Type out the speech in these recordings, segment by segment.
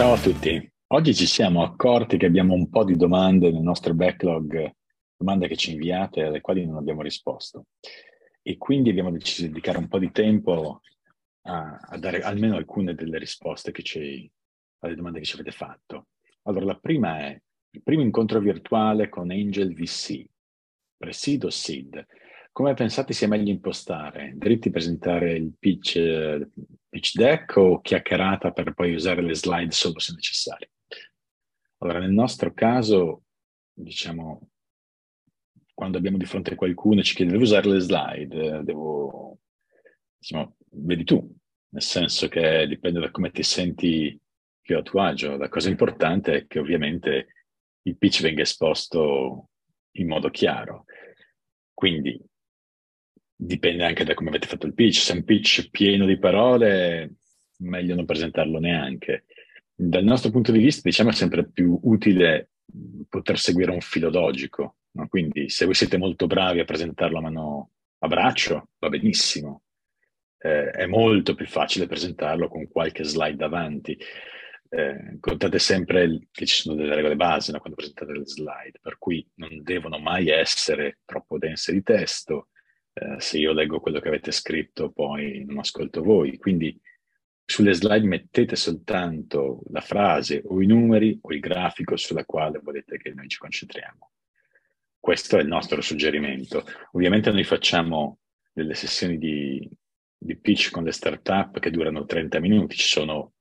Ciao a tutti. Oggi ci siamo accorti che abbiamo un po' di domande nel nostro backlog, domande che ci inviate alle quali non abbiamo risposto. E quindi abbiamo deciso di dedicare un po' di tempo a, a dare almeno alcune delle risposte ci, alle domande che ci avete fatto. Allora, la prima è il primo incontro virtuale con Angel VC, pre-seed o seed. Come pensate sia meglio impostare? Dritti presentare il pitch, eh, pitch deck o chiacchierata per poi usare le slide solo se necessario? Allora, nel nostro caso, diciamo, quando abbiamo di fronte qualcuno e ci chiede devo usare le slide, devo, diciamo, vedi tu, nel senso che dipende da come ti senti più a tuo agio. La cosa importante è che ovviamente il pitch venga esposto in modo chiaro. Quindi dipende anche da come avete fatto il pitch. Se è un pitch pieno di parole, meglio non presentarlo neanche. Dal nostro punto di vista, diciamo, è sempre più utile poter seguire un filo logico. No? Quindi, se voi siete molto bravi a presentarlo a mano a braccio, va benissimo. Eh, è molto più facile presentarlo con qualche slide davanti. Eh, contate sempre che ci sono delle regole base no? quando presentate le slide, per cui non devono mai essere troppo dense di testo, eh, se io leggo quello che avete scritto poi non ascolto voi. Quindi sulle slide mettete soltanto la frase o i numeri o il grafico sulla quale volete che noi ci concentriamo. Questo è il nostro suggerimento. Ovviamente noi facciamo delle sessioni di, di pitch con le startup che durano 30 minuti, ci sono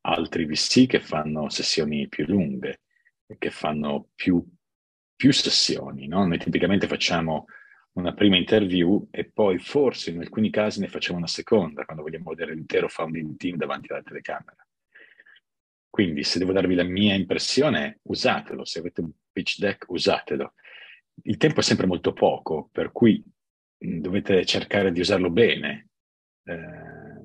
altri VC che fanno sessioni più lunghe, che fanno più, più sessioni. No? Noi tipicamente facciamo una prima interview e poi forse in alcuni casi ne facciamo una seconda quando vogliamo vedere l'intero founding team davanti alla telecamera. Quindi se devo darvi la mia impressione, usatelo, se avete un pitch deck usatelo. Il tempo è sempre molto poco, per cui dovete cercare di usarlo bene. Eh,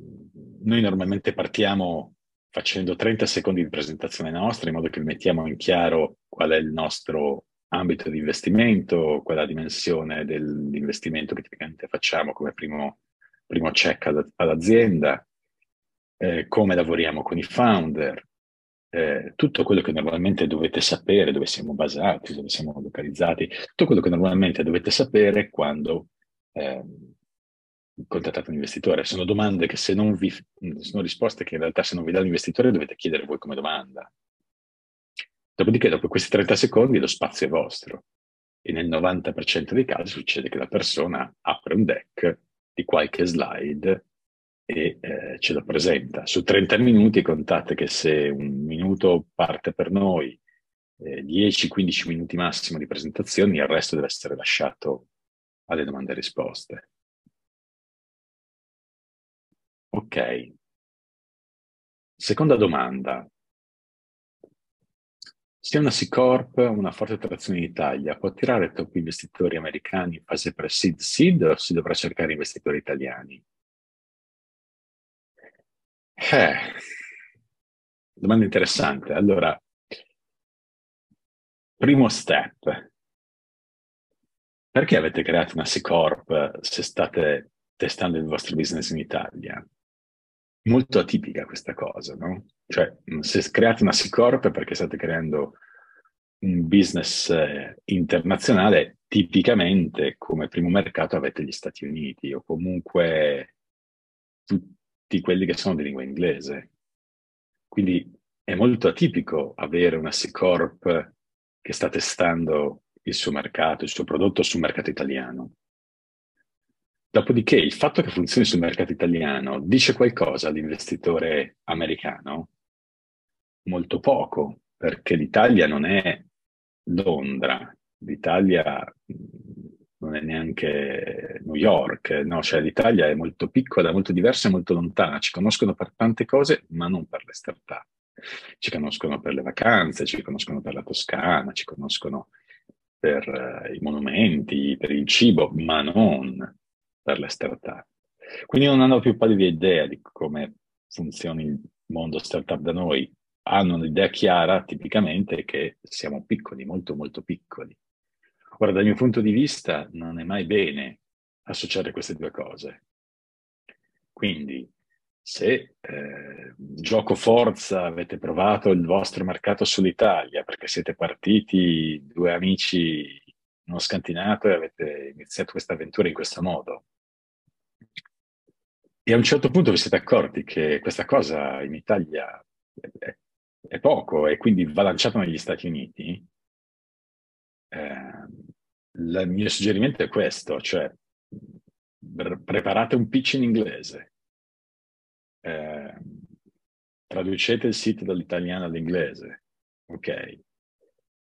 noi normalmente partiamo facendo 30 secondi di presentazione nostra in modo che mettiamo in chiaro qual è il nostro ambito di investimento, quella dimensione dell'investimento che tipicamente facciamo come primo, primo check ad, all'azienda, eh, come lavoriamo con i founder, eh, tutto quello che normalmente dovete sapere, dove siamo basati, dove siamo localizzati, tutto quello che normalmente dovete sapere quando eh, contattate un investitore. Sono domande che se non vi, sono risposte che in realtà se non vi dà l'investitore dovete chiedere voi come domanda. Dopodiché, dopo questi 30 secondi, lo spazio è vostro. E nel 90% dei casi succede che la persona apre un deck di qualche slide e eh, ce lo presenta. Su 30 minuti contate che se un minuto parte per noi, eh, 10-15 minuti massimo di presentazioni, il resto deve essere lasciato alle domande e risposte. Ok. Seconda domanda. Se una C-Corp, una forte attrazione in Italia, può attirare top investitori americani in fase pre-seed seed o si dovrà cercare investitori italiani? Eh, domanda interessante. Allora, primo step. Perché avete creato una C-Corp se state testando il vostro business in Italia? Molto atipica questa cosa, no? Cioè, se create una C-Corp perché state creando un business eh, internazionale, tipicamente come primo mercato avete gli Stati Uniti o comunque tutti quelli che sono di lingua inglese. Quindi è molto atipico avere una C-Corp che sta testando il suo mercato, il suo prodotto sul mercato italiano. Dopodiché il fatto che funzioni sul mercato italiano dice qualcosa all'investitore americano? molto poco, perché l'Italia non è Londra, l'Italia non è neanche New York, no? cioè l'Italia è molto piccola, molto diversa e molto lontana, ci conoscono per tante cose, ma non per le startup. Ci conoscono per le vacanze, ci conoscono per la Toscana, ci conoscono per uh, i monumenti, per il cibo, ma non startup. Quindi non hanno più pallida idea di come funzioni il mondo startup da noi hanno un'idea chiara tipicamente che siamo piccoli, molto molto piccoli. Ora, dal mio punto di vista, non è mai bene associare queste due cose. Quindi, se eh, gioco forza avete provato il vostro mercato sull'Italia perché siete partiti due amici in uno scantinato e avete iniziato questa avventura in questo modo. E a un certo punto vi siete accorti che questa cosa in Italia è, è poco e quindi va lanciata negli Stati Uniti. Eh, il mio suggerimento è questo, cioè preparate un pitch in inglese, eh, traducete il sito dall'italiano all'inglese, ok?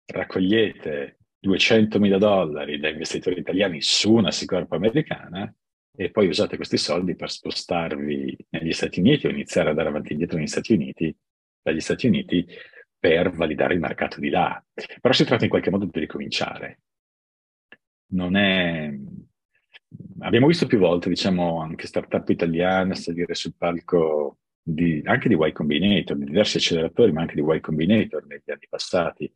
Raccogliete 200.000 dollari da investitori italiani su una Sicorp americana e poi usate questi soldi per spostarvi negli Stati Uniti o iniziare a andare avanti e indietro negli Stati Uniti, dagli Stati Uniti per validare il mercato di là. Però si tratta in qualche modo di ricominciare. Non è, abbiamo visto più volte, diciamo, anche startup italiane salire sul palco di, anche di Y Combinator, di diversi acceleratori, ma anche di Y Combinator negli anni passati,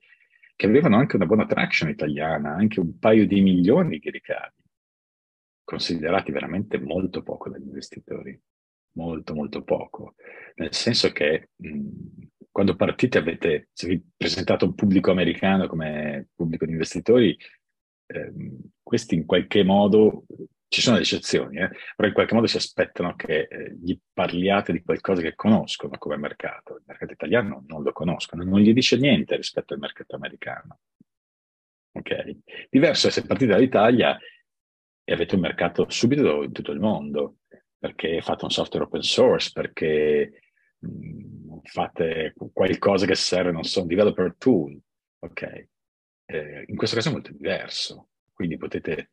che avevano anche una buona traction italiana, anche un paio di milioni di ricavi, considerati veramente molto poco dagli investitori, molto molto poco, nel senso che mh, quando partite avete, se vi presentate un pubblico americano come pubblico di investitori, Ehm, questi in qualche modo, ci sono eccezioni, eh, però in qualche modo si aspettano che eh, gli parliate di qualcosa che conoscono come mercato. Il mercato italiano non lo conoscono, non gli dice niente rispetto al mercato americano. Ok? Diverso è se partite dall'Italia e avete un mercato subito in tutto il mondo, perché fate un software open source, perché mm, fate qualcosa che serve, non so, un developer tool. Ok? eh, in questo caso è molto diverso. Quindi potete,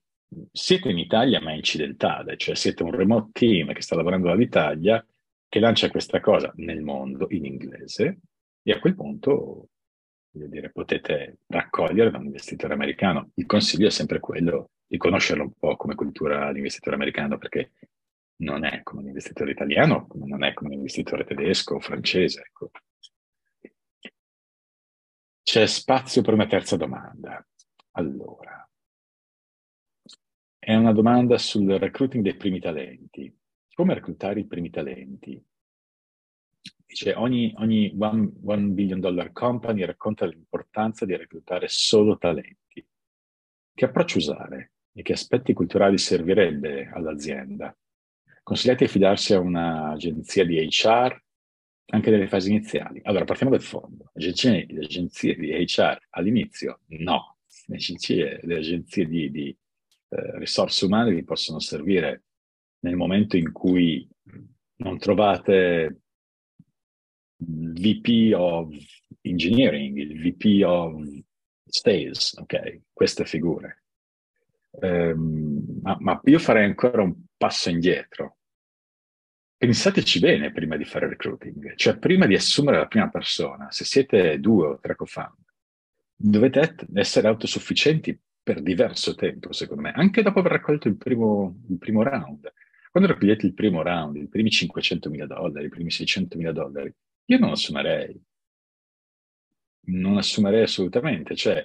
siete in Italia ma incidentale, cioè siete un remote team che sta lavorando dall'Italia, che lancia questa cosa nel mondo in inglese e a quel punto dire, potete raccogliere da un investitore americano. Il consiglio è sempre quello di conoscerlo un po' come cultura l'investitore americano, perché non è come un investitore italiano, non è come un investitore tedesco o francese. Ecco. C'è spazio per una terza domanda. Allora, è una domanda sul recruiting dei primi talenti. Come reclutare i primi talenti? Dice, ogni, ogni one, one billion dollar company racconta l'importanza di reclutare solo talenti. Che approccio usare e che aspetti culturali servirebbe all'azienda? Consigliate di fidarsi a un'agenzia di HR anche nelle fasi iniziali. Allora, partiamo dal fondo. Agenzie, le agenzie di HR all'inizio? No. Le agenzie, le agenzie di, di eh, risorse umane vi possono servire nel momento in cui non trovate VP of Engineering, il VP of Sales, ok? Queste figure. Um, ma, ma io farei ancora un passo indietro pensateci bene prima di fare recruiting, cioè prima di assumere la prima persona, se siete due o tre co-founder, dovete essere autosufficienti per diverso tempo, secondo me, anche dopo aver raccolto il primo, il primo round. Quando raccogliete il primo round, i primi 500 mila dollari, i primi 600 mila dollari, io non assumerei. Non assumerei assolutamente, cioè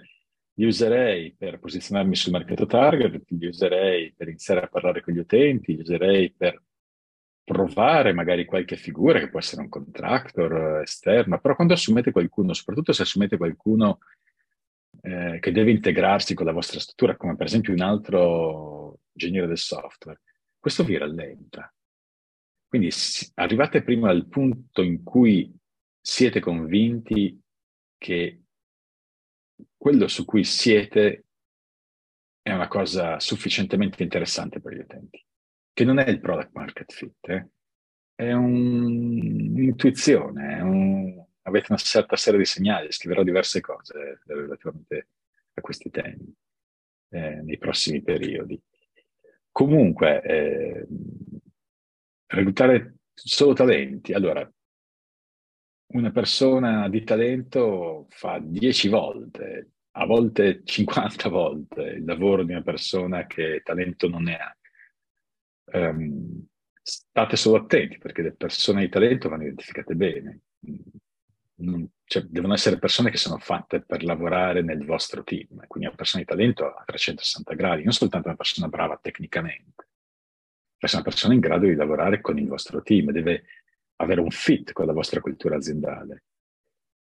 li userei per posizionarmi sul mercato target, li userei per iniziare a parlare con gli utenti, li userei per provare magari qualche figura che può essere un contractor esterno, però quando assumete qualcuno, soprattutto se assumete qualcuno eh, che deve integrarsi con la vostra struttura, come per esempio un altro ingegnere del software, questo vi rallenta. Quindi arrivate prima al punto in cui siete convinti che quello su cui siete è una cosa sufficientemente interessante per gli utenti che non è il product market fit, eh? è un'intuizione, un... avete una certa serie di segnali, scriverò diverse cose relativamente a questi temi eh, nei prossimi periodi. Comunque, eh, reclutare solo talenti, allora, una persona di talento fa 10 volte, a volte 50 volte il lavoro di una persona che talento non ne ha um, state solo attenti perché le persone di talento vanno identificate bene. Non, cioè, devono essere persone che sono fatte per lavorare nel vostro team, quindi una persona di talento a 360 gradi, non soltanto una persona brava tecnicamente, ma una persona in grado di lavorare con il vostro team, deve avere un fit con la vostra cultura aziendale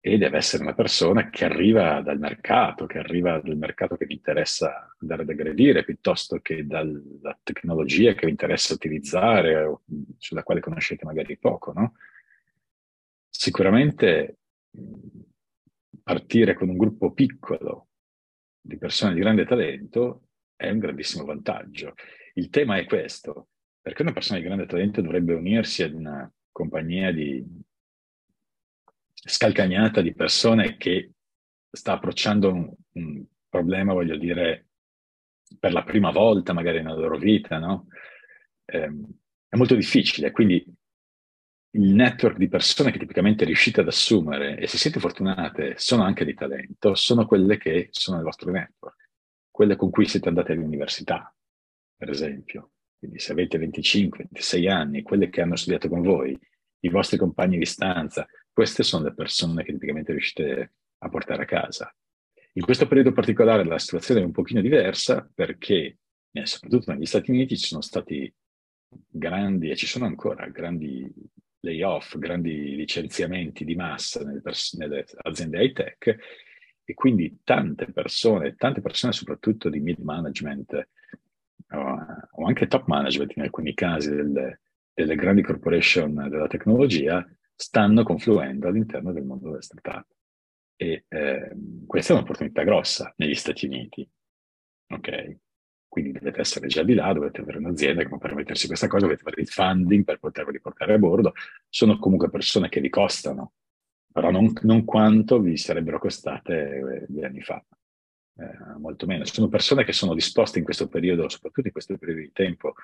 e deve essere una persona che arriva dal mercato, che arriva dal mercato che vi interessa andare ad aggredire, piuttosto che dalla tecnologia che vi interessa utilizzare o sulla quale conoscete magari poco, no? Sicuramente partire con un gruppo piccolo di persone di grande talento è un grandissimo vantaggio. Il tema è questo, perché una persona di grande talento dovrebbe unirsi ad una compagnia di scalcagnata di persone che sta approcciando un, un problema, voglio dire, per la prima volta magari nella loro vita, no? Eh, è molto difficile, quindi il network di persone che tipicamente riuscite ad assumere e se siete fortunate sono anche di talento, sono quelle che sono nel vostro network, quelle con cui siete andate all'università, per esempio. Quindi se avete 25, 26 anni, quelle che hanno studiato con voi, i vostri compagni di stanza, queste sono le persone che tipicamente riuscite a portare a casa. In questo periodo particolare la situazione è un pochino diversa perché, eh, soprattutto negli Stati Uniti, ci sono stati grandi, e ci sono ancora grandi layoff, grandi licenziamenti di massa nelle, pers- nelle aziende high tech e quindi tante persone, tante persone soprattutto di mid management o, anche top management in alcuni casi delle, delle grandi corporation della tecnologia stanno confluendo all'interno del mondo delle startup. E eh, questa è un'opportunità grossa negli Stati Uniti. Ok? Quindi dovete essere già di là, dovete avere un'azienda che può permettersi questa cosa, dovete avere il funding per potervi portare a bordo. Sono comunque persone che vi costano, però non, non quanto vi sarebbero costate eh, due anni fa. Eh, molto meno. Sono persone che sono disposte in questo periodo, soprattutto in questo periodo di tempo,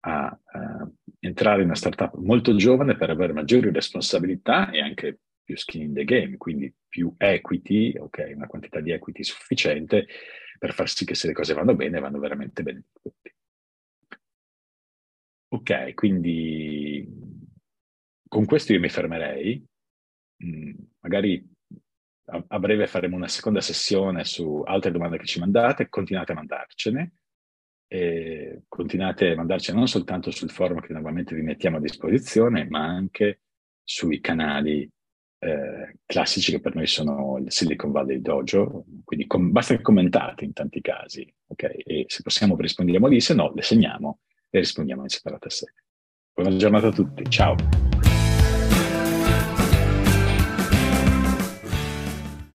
a, a entrare in una startup molto giovane per avere maggiori responsabilità e anche più skin in the game, quindi più equity, ok, una quantità di equity sufficiente per far sì che se le cose vanno bene, vanno veramente bene tutti. Ok, quindi con questo io mi fermerei, mm, magari a, breve faremo una seconda sessione su altre domande che ci mandate, continuate a mandarcene e continuate a mandarci non soltanto sul forum che normalmente vi mettiamo a disposizione, ma anche sui canali eh, classici che per noi sono il Silicon Valley Dojo, quindi com- basta che commentate in tanti casi, ok? E se possiamo rispondiamo lì, se no le segniamo e rispondiamo in separata sede. Buona giornata a tutti, ciao!